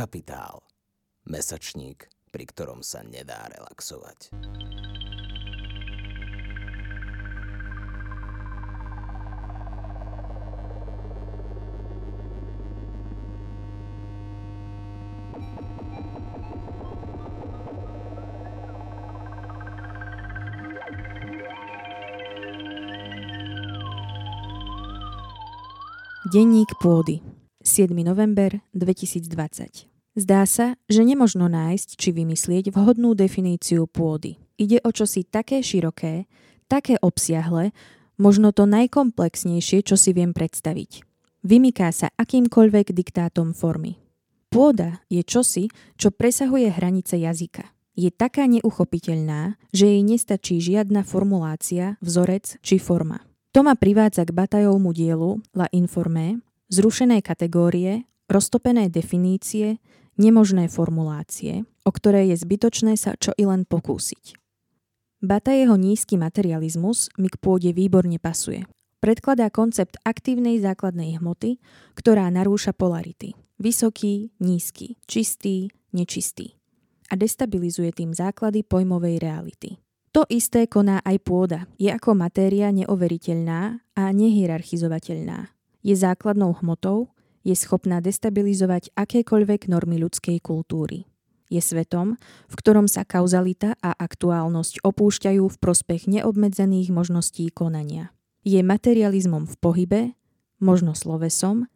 Kapitál. Mesačník, pri ktorom sa nedá relaxovať. Denník pôdy. 7. november 2020. Zdá sa, že nemožno nájsť či vymyslieť vhodnú definíciu pôdy. Ide o čosi také široké, také obsiahle, možno to najkomplexnejšie, čo si viem predstaviť. Vymyká sa akýmkoľvek diktátom formy. Pôda je čosi, čo presahuje hranice jazyka. Je taká neuchopiteľná, že jej nestačí žiadna formulácia, vzorec či forma. To ma privádza k Batajovmu dielu La Informé, zrušené kategórie, roztopené definície, nemožné formulácie, o ktoré je zbytočné sa čo i len pokúsiť. Bata jeho nízky materializmus mi k pôde výborne pasuje. Predkladá koncept aktívnej základnej hmoty, ktorá narúša polarity. Vysoký, nízky, čistý, nečistý. A destabilizuje tým základy pojmovej reality. To isté koná aj pôda. Je ako matéria neoveriteľná a nehierarchizovateľná. Je základnou hmotou, je schopná destabilizovať akékoľvek normy ľudskej kultúry. Je svetom, v ktorom sa kauzalita a aktuálnosť opúšťajú v prospech neobmedzených možností konania. Je materializmom v pohybe, možno slovesom,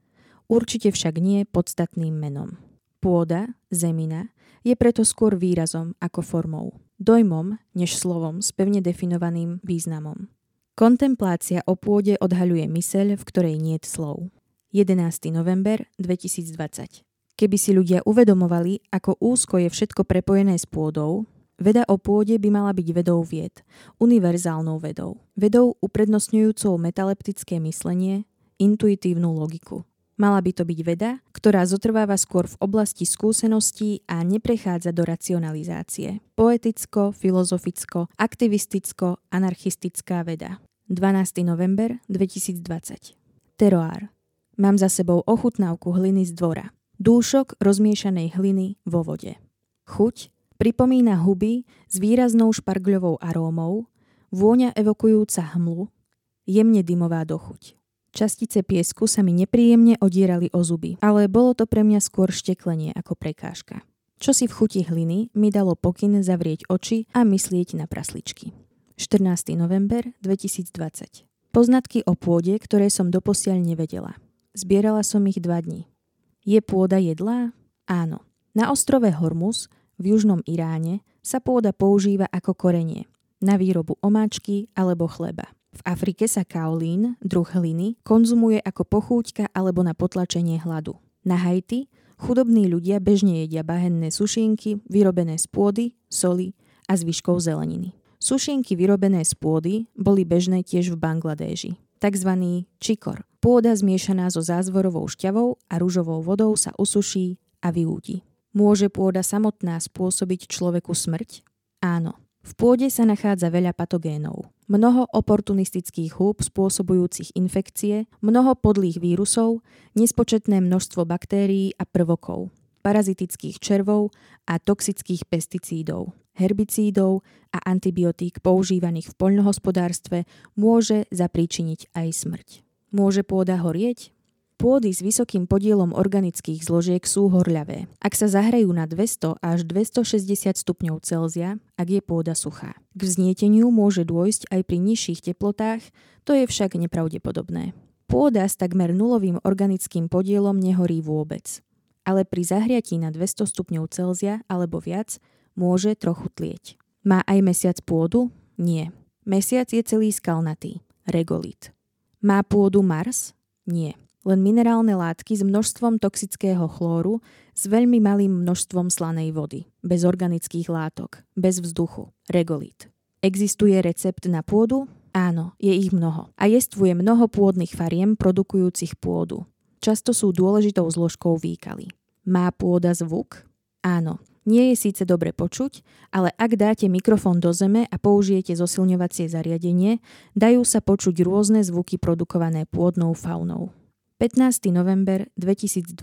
určite však nie podstatným menom. Pôda, zemina, je preto skôr výrazom ako formou dojmom než slovom s pevne definovaným významom. Kontemplácia o pôde odhaľuje myseľ, v ktorej nie je slov. 11. november 2020 Keby si ľudia uvedomovali, ako úzko je všetko prepojené s pôdou, veda o pôde by mala byť vedou vied, univerzálnou vedou, vedou uprednostňujúcou metaleptické myslenie, intuitívnu logiku. Mala by to byť veda, ktorá zotrváva skôr v oblasti skúseností a neprechádza do racionalizácie. Poeticko, filozoficko, aktivisticko, anarchistická veda. 12. november 2020 Teroár. Mám za sebou ochutnávku hliny z dvora. Dúšok rozmiešanej hliny vo vode. Chuť pripomína huby s výraznou špargľovou arómou, vôňa evokujúca hmlu, jemne dymová dochuť. Častice piesku sa mi nepríjemne odierali o zuby, ale bolo to pre mňa skôr šteklenie ako prekážka. Čo si v chuti hliny mi dalo pokyn zavrieť oči a myslieť na prasličky. 14. november 2020 Poznatky o pôde, ktoré som doposiaľ nevedela. Zbierala som ich dva dní. Je pôda jedlá? Áno. Na ostrove Hormuz v južnom Iráne sa pôda používa ako korenie na výrobu omáčky alebo chleba. V Afrike sa kaolín, druh hliny, konzumuje ako pochúťka alebo na potlačenie hladu. Na Haiti chudobní ľudia bežne jedia bahenné sušienky vyrobené z pôdy, soli a zvyškov zeleniny. Sušienky vyrobené z pôdy boli bežné tiež v Bangladéži. Takzvaný čikor. Pôda zmiešaná so zázvorovou šťavou a rúžovou vodou sa usuší a vyúdi. Môže pôda samotná spôsobiť človeku smrť? Áno. V pôde sa nachádza veľa patogénov. Mnoho oportunistických húb spôsobujúcich infekcie, mnoho podlých vírusov, nespočetné množstvo baktérií a prvokov, parazitických červov a toxických pesticídov, herbicídov a antibiotík používaných v poľnohospodárstve môže zapríčiniť aj smrť. Môže pôda horieť? Pôdy s vysokým podielom organických zložiek sú horľavé. Ak sa zahrajú na 200 až 260 stupňov Celzia, ak je pôda suchá. K vznieteniu môže dôjsť aj pri nižších teplotách, to je však nepravdepodobné. Pôda s takmer nulovým organickým podielom nehorí vôbec. Ale pri zahriatí na 200 stupňov Celzia alebo viac môže trochu tlieť. Má aj mesiac pôdu? Nie. Mesiac je celý skalnatý. Regolit. Má pôdu Mars? Nie len minerálne látky s množstvom toxického chlóru, s veľmi malým množstvom slanej vody, bez organických látok, bez vzduchu, regolit. Existuje recept na pôdu? Áno, je ich mnoho. A jestvuje mnoho pôdnych fariem produkujúcich pôdu. Často sú dôležitou zložkou výkaly. Má pôda zvuk? Áno. Nie je síce dobre počuť, ale ak dáte mikrofón do zeme a použijete zosilňovacie zariadenie, dajú sa počuť rôzne zvuky produkované pôdnou faunou. 15. november 2020.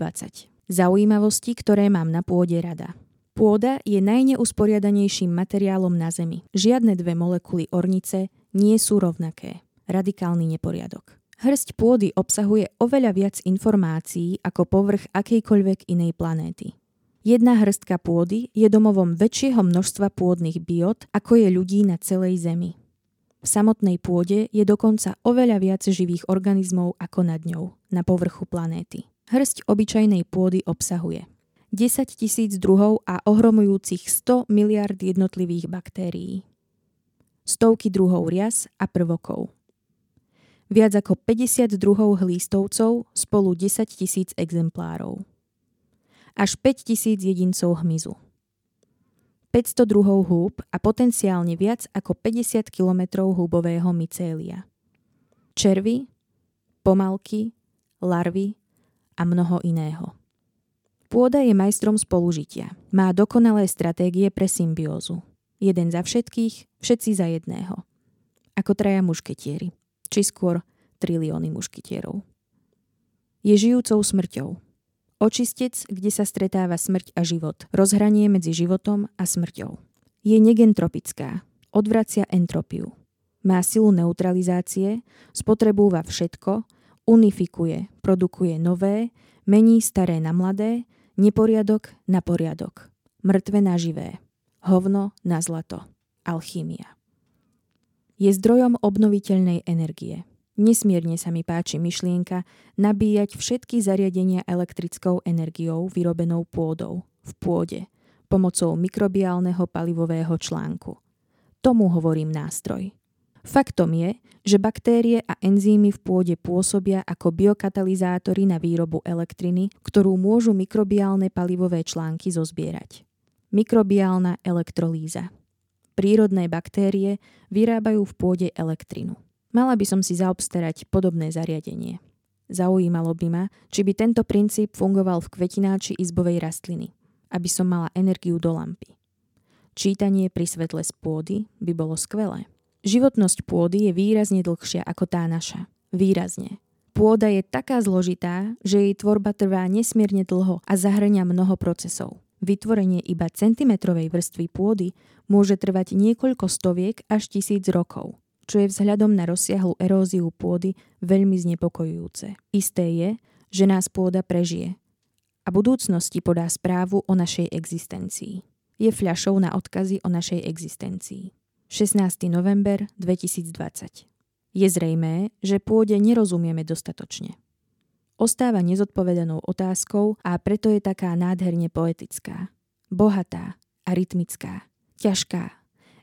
Zaujímavosti, ktoré mám na pôde rada. Pôda je najneusporiadanejším materiálom na Zemi. Žiadne dve molekuly ornice nie sú rovnaké. Radikálny neporiadok. Hrsť pôdy obsahuje oveľa viac informácií ako povrch akejkoľvek inej planéty. Jedna hrstka pôdy je domovom väčšieho množstva pôdnych biot, ako je ľudí na celej Zemi. V samotnej pôde je dokonca oveľa viac živých organizmov ako nad ňou, na povrchu planéty. Hrsť obyčajnej pôdy obsahuje 10 tisíc druhov a ohromujúcich 100 miliard jednotlivých baktérií. Stovky druhov rias a prvokov. Viac ako 50 druhov hlístovcov spolu 10 tisíc exemplárov. Až 5 tisíc jedincov hmyzu. 500 druhov húb a potenciálne viac ako 50 km húbového mycélia. Červy, pomalky, larvy a mnoho iného. Pôda je majstrom spolužitia. Má dokonalé stratégie pre symbiózu. Jeden za všetkých, všetci za jedného. Ako traja mušketieri. Či skôr trilióny mušketierov. Je žijúcou smrťou, Očistec, kde sa stretáva smrť a život. Rozhranie medzi životom a smrťou. Je negentropická. Odvracia entropiu. Má silu neutralizácie, spotrebúva všetko, unifikuje, produkuje nové, mení staré na mladé, neporiadok na poriadok. Mŕtve na živé. Hovno na zlato. Alchímia. Je zdrojom obnoviteľnej energie. Nesmierne sa mi páči myšlienka nabíjať všetky zariadenia elektrickou energiou vyrobenou pôdou, v pôde, pomocou mikrobiálneho palivového článku. Tomu hovorím nástroj. Faktom je, že baktérie a enzymy v pôde pôsobia ako biokatalizátory na výrobu elektriny, ktorú môžu mikrobiálne palivové články zozbierať. Mikrobiálna elektrolíza. Prírodné baktérie vyrábajú v pôde elektrinu. Mala by som si zaobstarať podobné zariadenie. Zaujímalo by ma, či by tento princíp fungoval v kvetináči izbovej rastliny, aby som mala energiu do lampy. Čítanie pri svetle z pôdy by bolo skvelé. Životnosť pôdy je výrazne dlhšia ako tá naša. Výrazne. Pôda je taká zložitá, že jej tvorba trvá nesmierne dlho a zahrania mnoho procesov. Vytvorenie iba centimetrovej vrstvy pôdy môže trvať niekoľko stoviek až tisíc rokov čo je vzhľadom na rozsiahlu eróziu pôdy veľmi znepokojujúce. Isté je, že nás pôda prežije a budúcnosti podá správu o našej existencii. Je fľašou na odkazy o našej existencii. 16. november 2020 Je zrejmé, že pôde nerozumieme dostatočne. Ostáva nezodpovedanou otázkou a preto je taká nádherne poetická, bohatá a rytmická, ťažká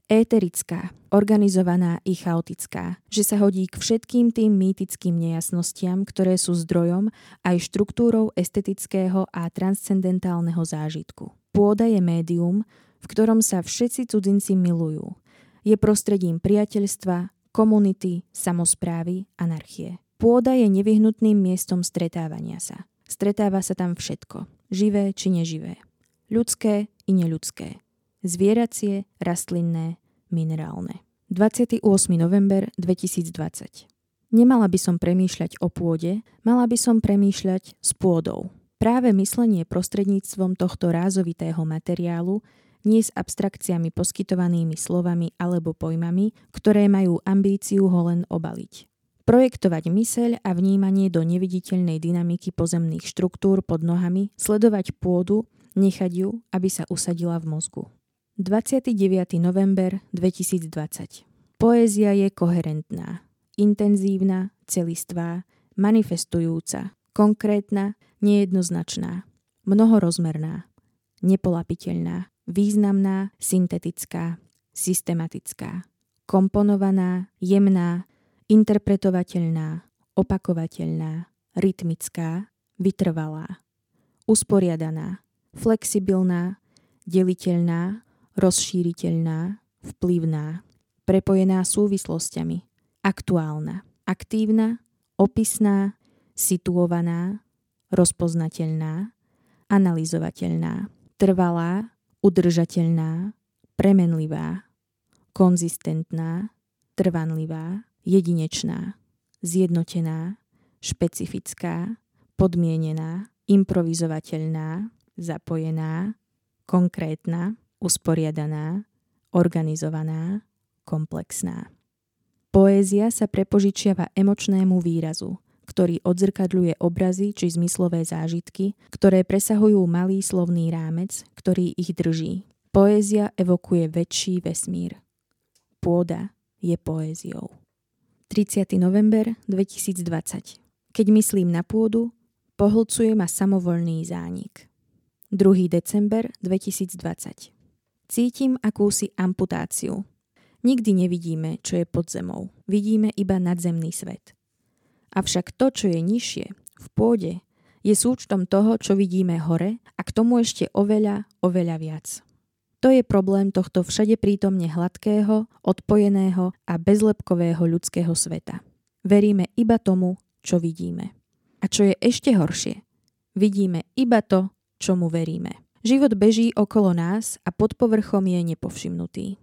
éterická, organizovaná i chaotická, že sa hodí k všetkým tým mýtickým nejasnostiam, ktoré sú zdrojom aj štruktúrou estetického a transcendentálneho zážitku. Pôda je médium, v ktorom sa všetci cudzinci milujú. Je prostredím priateľstva, komunity, samozprávy, anarchie. Pôda je nevyhnutným miestom stretávania sa. Stretáva sa tam všetko, živé či neživé, ľudské i neľudské zvieracie, rastlinné, minerálne. 28. november 2020 Nemala by som premýšľať o pôde, mala by som premýšľať s pôdou. Práve myslenie prostredníctvom tohto rázovitého materiálu nie s abstrakciami poskytovanými slovami alebo pojmami, ktoré majú ambíciu ho len obaliť. Projektovať myseľ a vnímanie do neviditeľnej dynamiky pozemných štruktúr pod nohami, sledovať pôdu, nechať ju, aby sa usadila v mozgu. 29. november 2020 Poézia je koherentná, intenzívna, celistvá, manifestujúca, konkrétna, nejednoznačná, mnohorozmerná, nepolapiteľná, významná, syntetická, systematická, komponovaná, jemná, interpretovateľná, opakovateľná, rytmická, vytrvalá, usporiadaná, flexibilná, deliteľná, rozšíriteľná, vplyvná, prepojená súvislosťami, aktuálna, aktívna, opisná, situovaná, rozpoznateľná, analyzovateľná, trvalá, udržateľná, premenlivá, konzistentná, trvanlivá, jedinečná, zjednotená, špecifická, podmienená, improvizovateľná, zapojená, konkrétna, usporiadaná, organizovaná, komplexná. Poézia sa prepožičiava emočnému výrazu, ktorý odzrkadľuje obrazy či zmyslové zážitky, ktoré presahujú malý slovný rámec, ktorý ich drží. Poézia evokuje väčší vesmír. Pôda je poéziou. 30. november 2020. Keď myslím na pôdu, pohlcuje ma samovolný zánik. 2. december 2020. Cítim akúsi amputáciu. Nikdy nevidíme, čo je pod zemou. Vidíme iba nadzemný svet. Avšak to, čo je nižšie, v pôde, je súčtom toho, čo vidíme hore a k tomu ešte oveľa, oveľa viac. To je problém tohto všade prítomne hladkého, odpojeného a bezlepkového ľudského sveta. Veríme iba tomu, čo vidíme. A čo je ešte horšie, vidíme iba to, čomu veríme. Život beží okolo nás a pod povrchom je nepovšimnutý.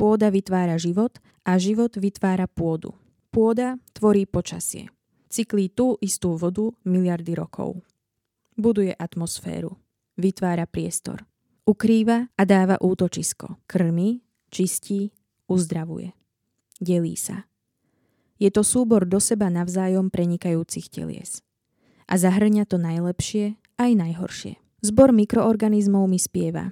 Pôda vytvára život a život vytvára pôdu. Pôda tvorí počasie. Cyklí tú istú vodu miliardy rokov. Buduje atmosféru. Vytvára priestor. Ukrýva a dáva útočisko. Krmi, čistí, uzdravuje. Delí sa. Je to súbor do seba navzájom prenikajúcich telies. A zahrňa to najlepšie aj najhoršie. Zbor mikroorganizmov mi spieva.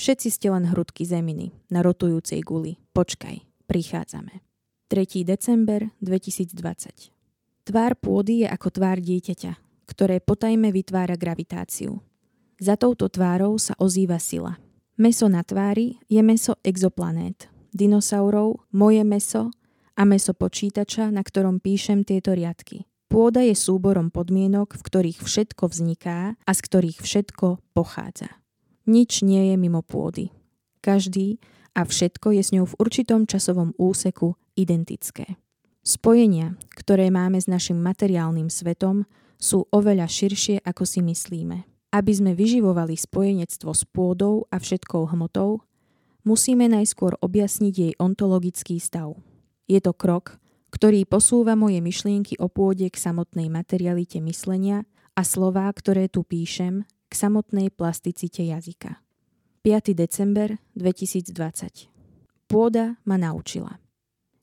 Všetci ste len hrudky zeminy na rotujúcej guli. Počkaj, prichádzame. 3. december 2020 Tvár pôdy je ako tvár dieťaťa, ktoré potajme vytvára gravitáciu. Za touto tvárou sa ozýva sila. Meso na tvári je meso exoplanét, dinosaurov, moje meso a meso počítača, na ktorom píšem tieto riadky. Pôda je súborom podmienok, v ktorých všetko vzniká a z ktorých všetko pochádza. Nič nie je mimo pôdy. Každý a všetko je s ňou v určitom časovom úseku identické. Spojenia, ktoré máme s našim materiálnym svetom, sú oveľa širšie, ako si myslíme. Aby sme vyživovali spojenectvo s pôdou a všetkou hmotou, musíme najskôr objasniť jej ontologický stav. Je to krok, ktorý posúva moje myšlienky o pôde k samotnej materialite myslenia a slová, ktoré tu píšem, k samotnej plasticite jazyka. 5. december 2020 Pôda ma naučila.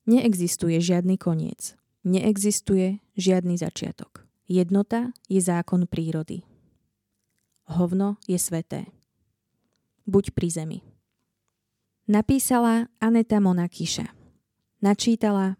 Neexistuje žiadny koniec. Neexistuje žiadny začiatok. Jednota je zákon prírody. Hovno je sveté. Buď pri zemi. Napísala Aneta Monakiša. Načítala